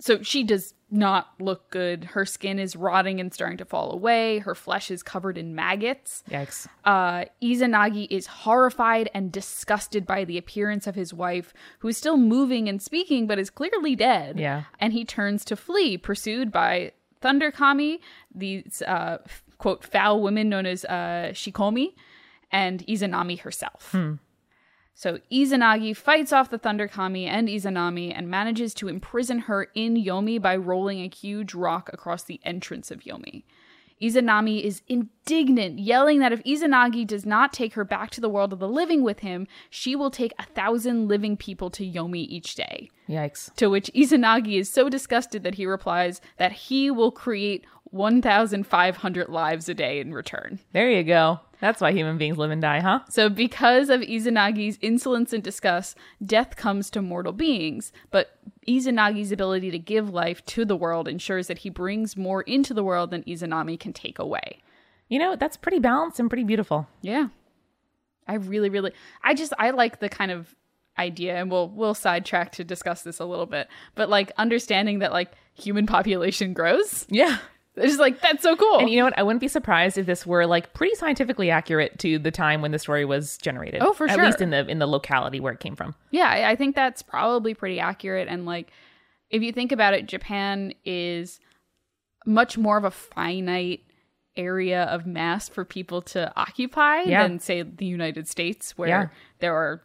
B: so she does not look good. Her skin is rotting and starting to fall away. Her flesh is covered in maggots.
A: Yikes.
B: Uh, Izanagi is horrified and disgusted by the appearance of his wife, who is still moving and speaking but is clearly dead.
A: Yeah.
B: And he turns to flee, pursued by Thunder Kami, these uh, quote foul women known as uh, Shikome. and Izanami herself. So Izanagi fights off the Thunder Kami and Izanami and manages to imprison her in Yomi by rolling a huge rock across the entrance of Yomi. Izanami is indignant, yelling that if Izanagi does not take her back to the world of the living with him, she will take a thousand living people to Yomi each day.
A: Yikes.
B: To which Izanagi is so disgusted that he replies that he will create 1,500 lives a day in return.
A: There you go. That's why human beings live and die, huh?
B: So, because of Izanagi's insolence and disgust, death comes to mortal beings. But Izanagi's ability to give life to the world ensures that he brings more into the world than Izanami can take away.
A: You know, that's pretty balanced and pretty beautiful.
B: Yeah. I really, really, I just, I like the kind of idea, and we'll, we'll sidetrack to discuss this a little bit, but like understanding that like human population grows.
A: Yeah.
B: It's just like, that's so cool.
A: And you know what? I wouldn't be surprised if this were like pretty scientifically accurate to the time when the story was generated.
B: Oh, for
A: At
B: sure.
A: least in the in the locality where it came from.
B: Yeah, I I think that's probably pretty accurate. And like, if you think about it, Japan is much more of a finite area of mass for people to occupy
A: Yeah.
B: than say the United States, where
A: Yeah.
B: there are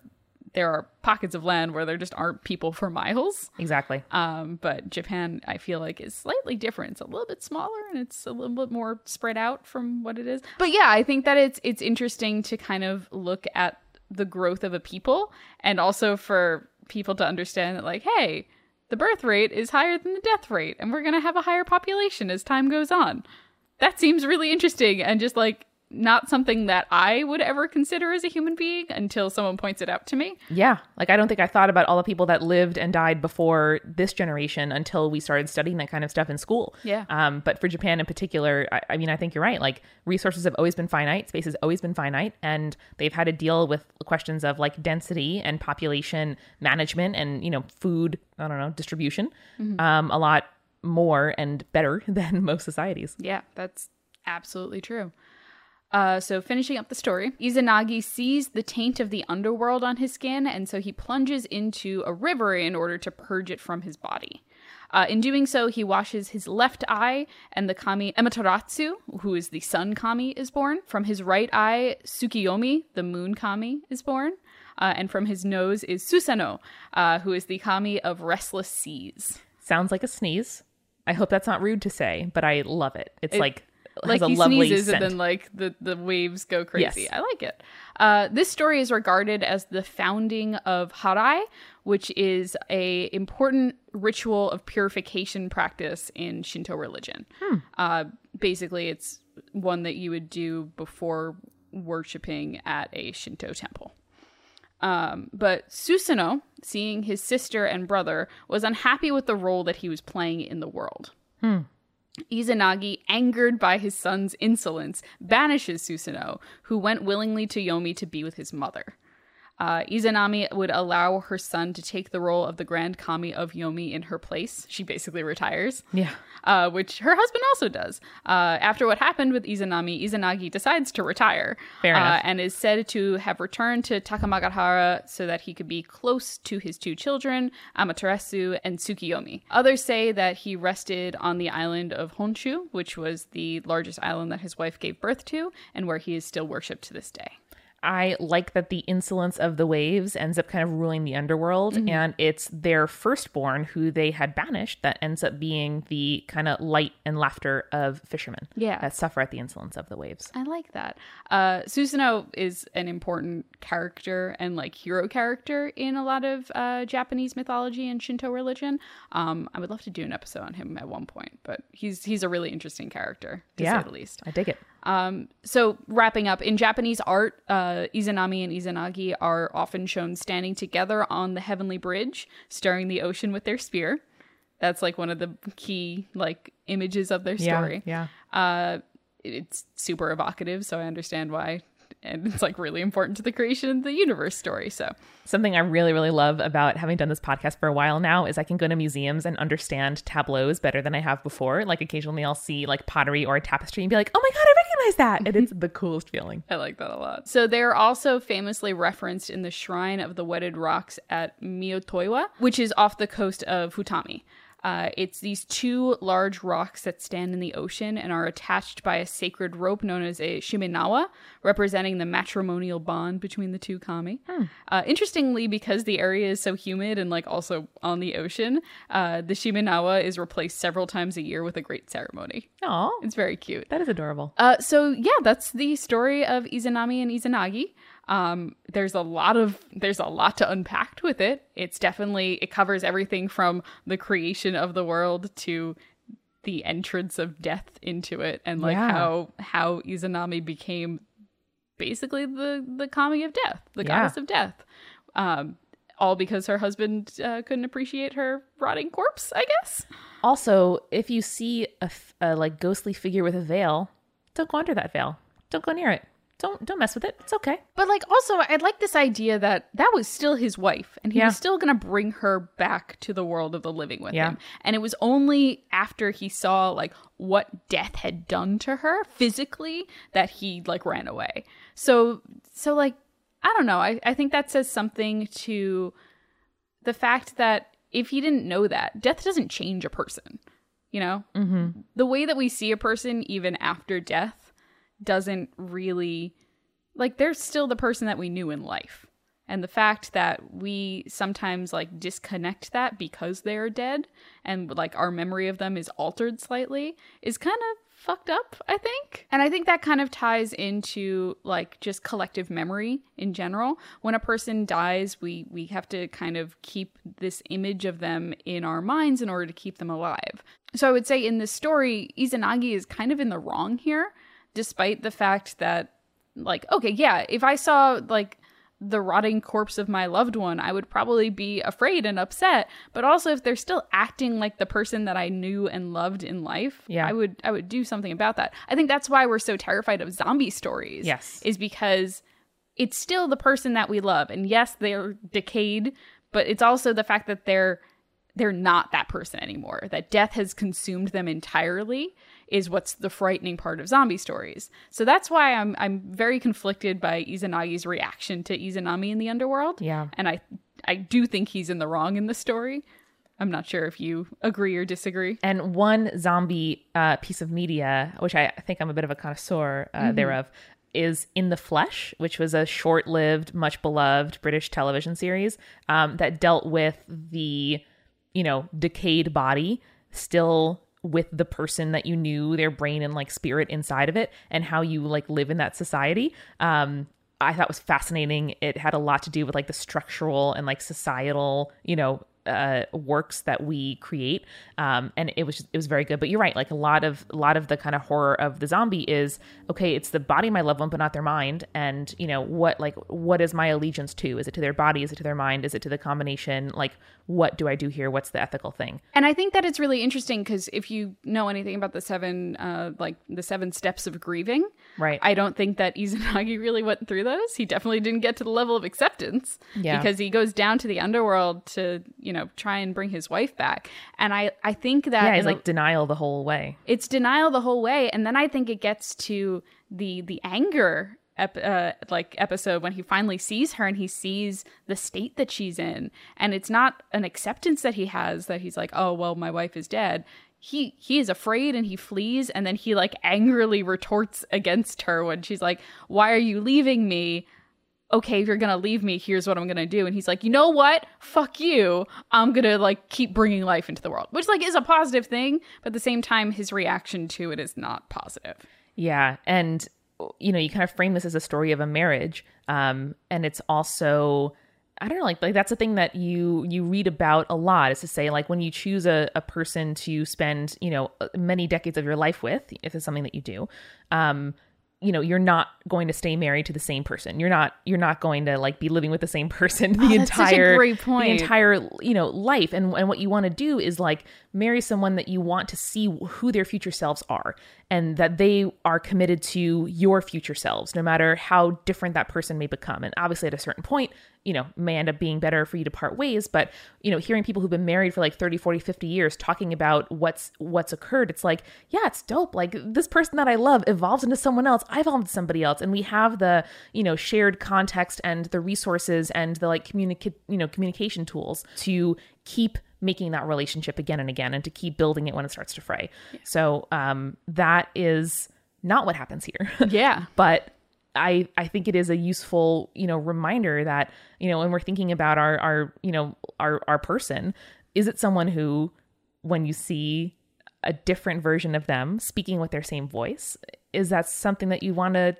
B: there are pockets of land where there just aren't people for miles.
A: Exactly.
B: Um, but Japan, I feel like, is slightly different. It's a little bit smaller and it's a little bit more spread out from what it is. But yeah, I think that it's it's interesting to kind of look at the growth of a people and also for people to understand that, like, hey, the birth rate is higher than the death rate, and we're gonna have a higher population as time goes on. That seems really interesting and just like not something that I would ever consider as a human being until someone points it out to me.
A: Yeah. Like I don't think I thought about all the people that lived and died before this generation until we started studying that kind of stuff in school.
B: Yeah.
A: Um, but for Japan in particular, I, I mean, I think you're right. Like resources have always been finite, space has always been finite, and they've had to deal with questions of like density and population management and you know food. I don't know distribution. Um, a lot more and better than most societies.
B: Yeah, that's absolutely true. Uh, so finishing up the story, Izanagi sees the taint of the underworld on his skin, and so he plunges into a river in order to purge it from his body. Uh, in doing so, he washes his left eye, and the kami Amaterasu, who is the sun kami, is born. From his right eye, Tsukiyomi, the moon kami, is born. Uh, and from his nose is Susanoo, uh, who is the kami of restless seas.
A: Sounds like a sneeze. I hope that's not rude to say, but I love it. It's like
B: like
A: has a
B: he
A: lovely
B: sneezes
A: scent.
B: and then like the the waves go crazy.
A: Yes.
B: I like it. Uh, this story is regarded as the founding of Harai, which is a important ritual of purification practice in Shinto religion.
A: Hmm.
B: Uh, basically, it's one that you would do before worshiping at a Shinto temple. Um, but Susanoo, seeing his sister and brother, was unhappy with the role that he was playing in the world. Izanagi, angered by his son's insolence, banishes Susanoo, who went willingly to Yomi to be with his mother. Uh, Izanami would allow her son to take the role of the Grand Kami of Yomi in her place. She basically retires
A: yeah.
B: uh, which her husband also does. Uh, after what happened with Izanami, Izanagi decides to retire
A: Fair
B: uh,
A: enough.
B: and is said to have returned to Takamagahara so that he could be close to his two children, Amaterasu and Tsukiyomi. Others say that he rested on the island of Honshu, which was the largest island that his wife gave birth to, and where he is still worshipped to this day.
A: I like that the insolence of the waves ends up kind of ruling the underworld,
B: Mm-hmm.
A: and it's their firstborn who they had banished that ends up being the kind of light and laughter of fishermen
B: Yeah.
A: that suffer at the insolence of the waves.
B: I like that. Uh, Susanoo is an important character and like hero character in a lot of uh, Japanese mythology and Shinto religion. Um, I would love to do an episode on him at one point, but he's he's a really interesting character to
A: yeah,
B: say the least.
A: I dig it.
B: Um, so wrapping up in Japanese art, uh, Izanami and Izanagi are often shown standing together on the heavenly bridge, stirring the ocean with their spear. That's like one of the key like images of their story
A: Yeah, yeah.
B: uh it's super evocative so i understand why and it's like really important to the creation of the universe story so
A: Something I really, really love about having done this podcast for a while now is I can go to museums and understand tableaus better than I have before. Like occasionally I'll see like pottery or a tapestry and be like, oh my God, I that. And it's the coolest feeling.
B: i like that a lot so they're also famously referenced in the shrine of the wedded rocks at Meoto Iwa which is off the coast of futami Uh, it's these two large rocks that stand in the ocean and are attached by a sacred rope known as a shimenawa, representing the matrimonial bond between the two kami. Uh, interestingly, because the area is so humid and like also on the ocean, uh, the shimenawa is replaced several times a year with a great ceremony.
A: Oh,
B: It's very cute.
A: that is adorable.
B: Uh, so yeah, that's the story of Izanami and Izanagi. Um, there's a lot of there's a lot to unpack with it. It's definitely it covers everything from the creation of the world to the entrance of death into it, and like
A: Yeah.
B: how how Izanami became basically the the kami of death, the
A: Yeah.
B: goddess of death. Um, all because her husband uh, couldn't appreciate her rotting corpse, I guess.
A: Also, if you see a, f- a like ghostly figure with a veil, don't go under that veil. Don't go near it. Don't don't mess with it. It's okay.
B: But like also I like this idea that that was still his wife and he
A: Yeah.
B: was still going to bring her back to the world of the living with
A: Yeah.
B: him. And it was only after he saw like what death had done to her physically that he like ran away. So so like I don't know. I I think that says something to the fact that if he didn't know that, death doesn't change a person. You know? Mm-hmm. The way that we see a person even after death doesn't really like they're still the person that we knew in life. And the fact that we sometimes like disconnect that because they're dead and like our memory of them is altered slightly is kind of fucked up, I think. And I think that kind of ties into like just collective memory in general. When a person dies, we we have to kind of keep this image of them in our minds in order to keep them alive. So I would say in this story, Izanagi is kind of in the wrong here, despite the fact that like okay yeah if i saw like the rotting corpse of my loved one i would probably be afraid and upset but also if they're still acting like the person that i knew and loved in life
A: Yeah.
B: i would i would do something about that i think that's why we're so terrified of zombie stories
A: Yes.
B: is because it's still the person that we love and yes they're decayed but it's also the fact that they're they're not that person anymore that death has consumed them entirely is what's the frightening part of zombie stories. So that's why i'm i'm very conflicted by izanagi's reaction to izanami in the underworld.
A: Yeah.
B: and i i do think he's in the wrong in the story. I'm not sure if you agree or disagree.
A: And one zombie uh, piece of media, which I think I'm a bit of a connoisseur uh, thereof, is In the Flesh, which was a short lived, much beloved British television series um, that dealt with the, you know, decayed body still with the person that you knew, their brain and like spirit inside of it, and how you like live in that society. Um, I thought was fascinating. It had a lot to do with like the structural and like societal, you know, uh, works that we create, um, and it was just, it was very good. But you're right, like a lot of a lot of the kind of horror of the zombie is okay. It's the body of my loved one, but not their mind. And you know what, like what is my allegiance to? Is it to their body? Is it to their mind? Is it to the combination? Like what do I do here? What's the ethical thing?
B: And I think that it's really interesting because if you know anything about the seven, uh, like the seven steps of grieving,
A: Right.
B: I don't think that Izanagi really went through those. He definitely didn't get to the level of acceptance
A: Yeah.
B: because he goes down to the underworld to, you know, try and bring his wife back. And I, I think that
A: yeah, he's
B: in a-
A: like denial the whole way.
B: it's denial the whole way and then i think it gets to the the anger ep- uh, like episode when he finally sees her and he sees the state that she's in and it's not an acceptance that he has that he's like oh well my wife is dead he he is afraid and he flees and then he like angrily retorts against her when she's like why are you leaving me okay, if you're gonna leave me, here's what I'm gonna do. And he's like, you know what? Fuck you. I'm gonna like keep bringing life into the world, which like is a positive thing, but at the same time, his reaction to it is not positive.
A: Yeah, and you know, you kind of frame this as a story of a marriage, um, and it's also, I don't know, like like that's a thing that you you read about a lot. Is to say, like when you choose a, a person to spend, you know, many decades of your life with, if it's something that you do, um, you know, you're not going to stay married to the same person. You're not you're not going to like be living with the same person the
B: Oh, that's such a
A: entire
B: great point.
A: the entire you know life. And and what you want to do is like marry someone that you want to see who their future selves are and that they are committed to your future selves no matter how different that person may become. And obviously at a certain point, you know, may end up being better for you to part ways, but you know, hearing people who've been married for like 30, 40, 50 years talking about what's what's occurred, it's like, yeah, it's dope. Like this person that I love evolves into someone else. I evolved into somebody else and we have the, you know, shared context and the resources and the like communicate, you know, communication tools to keep making that relationship again and again and to keep building it when it starts to fray. So um, that is not what happens here.
B: Yeah.
A: but I I think it is a useful you know reminder that you know when we're thinking about our our you know our our person, is it someone who when you see a different version of them speaking with their same voice, is that something that you want to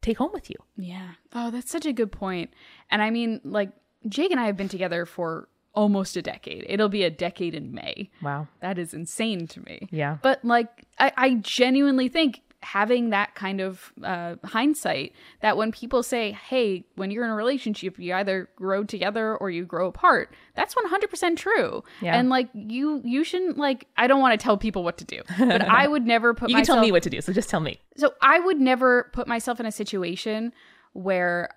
A: take home with you?
B: Yeah. Oh, that's such a good point. And I mean, like Jake and I have been together for almost a decade. It'll be a decade in May.
A: Wow.
B: That is insane to me.
A: Yeah.
B: But like, I, I genuinely think having that kind of uh, hindsight that when people say, hey, when you're in a relationship, you either grow together or you grow apart, that's 100% true.
A: Yeah.
B: And like, you, you shouldn't like, I don't want to tell people what to do, but I would never put
A: You
B: myself.
A: tell me what to do, so just tell me.
B: So I would never put myself in a situation where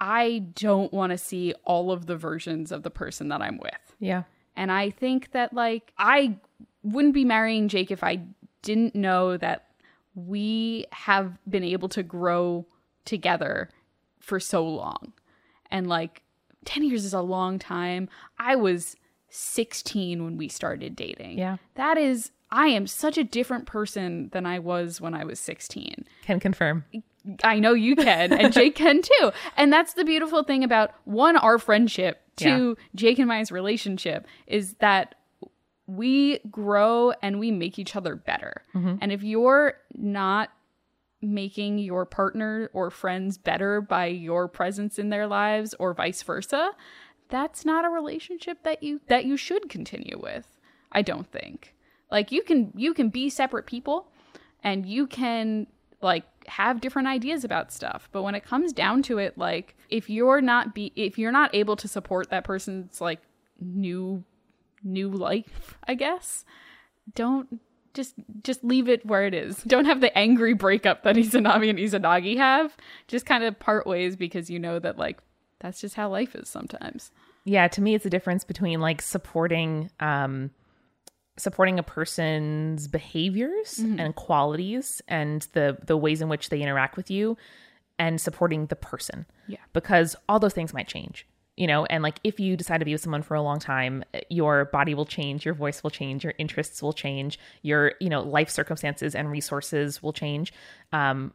B: I don't want to see all of the versions of the person that I'm with.
A: Yeah.
B: And I think that like I wouldn't be marrying Jake if I didn't know that we have been able to grow together for so long. And like 10 years is a long time. I was 16 when we started dating.
A: Yeah.
B: That is I am such a different person than I was when I was 16.
A: Can confirm.
B: I know you can, and Jake can too. And that's the beautiful thing about one, our friendship, two, Jake and Maya's relationship, is that we grow and we make each other better. Mm-hmm. And if you're not making your partner or friends better by your presence in their lives or vice versa, that's not a relationship that you that you should continue with. I don't think. Like you can you can be separate people and you can like have different ideas about stuff but when it comes down to it like if you're not be if you're not able to support that person's like new new life i guess. Don't just just leave it where it is. Don't have the angry breakup that izanami and izanagi have. Just kind of part ways because you know that like that's just how life is sometimes.
A: Yeah to me it's a difference between like supporting um supporting a person's behaviors and qualities and the the ways in which they interact with you and supporting the person.
B: Yeah.
A: because all those things might change you know and like if you decide to be with someone for a long time your body will change your voice will change your interests will change your you know life circumstances and resources will change. Um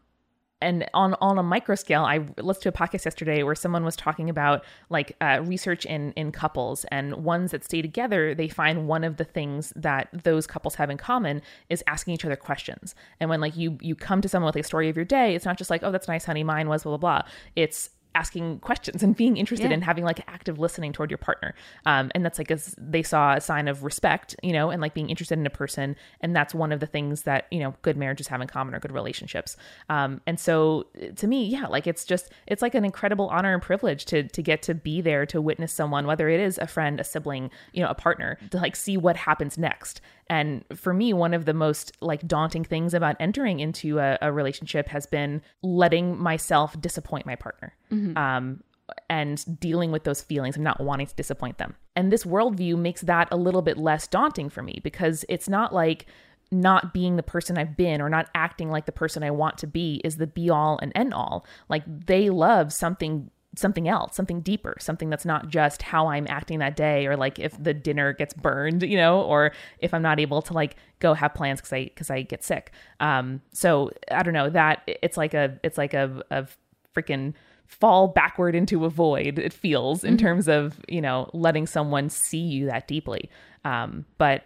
A: and on on a micro scale i listened to a podcast yesterday where someone was talking about like uh, research in in couples and ones that stay together they find one of the things that those couples have in common is asking each other questions. And when like you you come to someone with a story of your day it's not just like oh that's nice honey mine was blah blah blah. It's asking questions and being interested
B: Yeah.
A: in having like active listening toward your partner. Um, and that's like a, they saw a sign of respect you know and like being interested in a person. And that's one of the things that you know good marriages have in common or good relationships. Um, and so to me yeah like it's just it's like an incredible honor and privilege to to get to be there to witness someone whether it is a friend a sibling you know a partner to like see what happens next and for me, one of the most like daunting things about entering into a, a relationship has been letting myself disappoint my partner. Um, and dealing with those feelings and not wanting to disappoint them. And this worldview makes that a little bit less daunting for me because it's not like not being the person I've been or not acting like the person I want to be is the be all and end all. Like they love something something else, something deeper, something that's not just how I'm acting that day or like if the dinner gets burned, you know, or if I'm not able to like go have plans cuz I cuz I get sick. Um so I don't know, that it's like a it's like a a freaking fall backward into a void it feels in terms of, you know, letting someone see you that deeply. Um but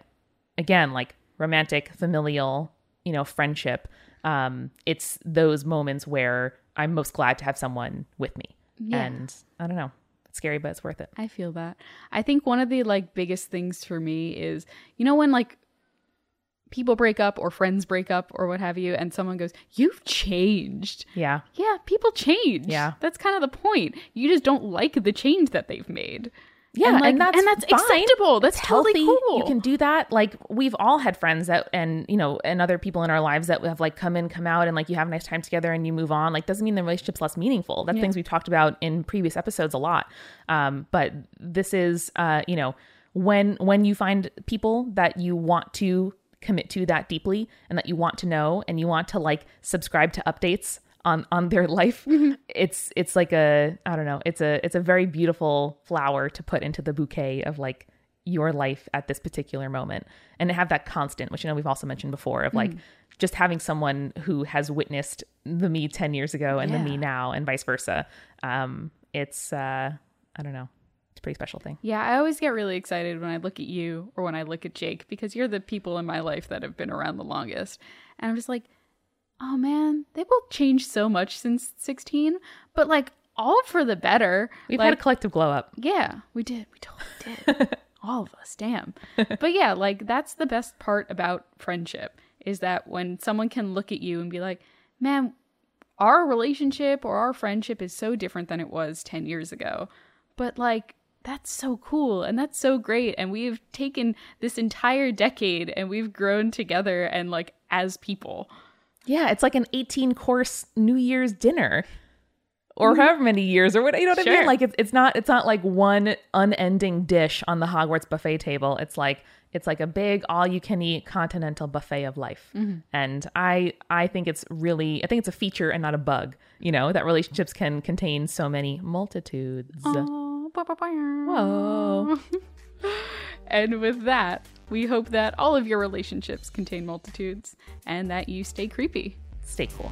A: again, like romantic, familial, you know, friendship, um it's those moments where I'm most glad to have someone with me.
B: Yeah.
A: And I don't know. It's scary, but it's worth it.
B: I feel that. I think one of the like biggest things for me is you know when like people break up or friends break up or what have you and someone goes, "You've changed."
A: Yeah.
B: Yeah, people change.
A: Yeah.
B: That's kind of the point. You just don't like the change that they've made.
A: Yeah,
B: and, like,
A: and that's
B: and that's acceptable. That's
A: It's
B: totally
A: healthy.
B: cool.
A: You can do that. Like we've all had friends that, and you know, and other people in our lives that have like come in, come out, and like you have a nice time together, and you move on. Like doesn't mean the relationship's less meaningful. That's things we've talked about in previous episodes a lot. Um, but this is, uh, you know, when when you find people that you want to commit to that deeply, and that you want to know, and you want to like subscribe to updates on on their life. It's it's like a i don't know it's a it's a very beautiful flower to put into the bouquet of like your life at this particular moment. And to have that constant which you know we've also mentioned before of like just having someone who has witnessed the me 10 years ago and the me now and vice versa. Um it's uh i don't know. It's a pretty special thing.
B: Yeah, I always get really excited when I look at you or when I look at Jake because you're the people in my life that have been around the longest. And I'm just like, oh man, they both changed so much since 16, but like all for the better.
A: we've
B: like,
A: had a collective glow up
B: Yeah, we did. We totally did. All of us, damn. But yeah, like that's the best part about friendship is that when someone can look at you and be like, man, our relationship or our friendship is so different than it was 10 years ago. But like, that's so cool and that's so great. And we've taken this entire decade and we've grown together and like as people.
A: Yeah, it's like an 18 course New Year's dinner. Or mm. however many years, or what you know what I mean? Like it's it's not it's not like one unending dish on the Hogwarts buffet table. It's like it's like a big all you can eat continental buffet of life. Mm-hmm. And I I think it's really I think it's a feature and not a bug, you know, that relationships can contain so many multitudes.
B: Oh.
A: Whoa.
B: And with that, we hope that all of your relationships contain multitudes and that you stay creepy.
A: Stay cool.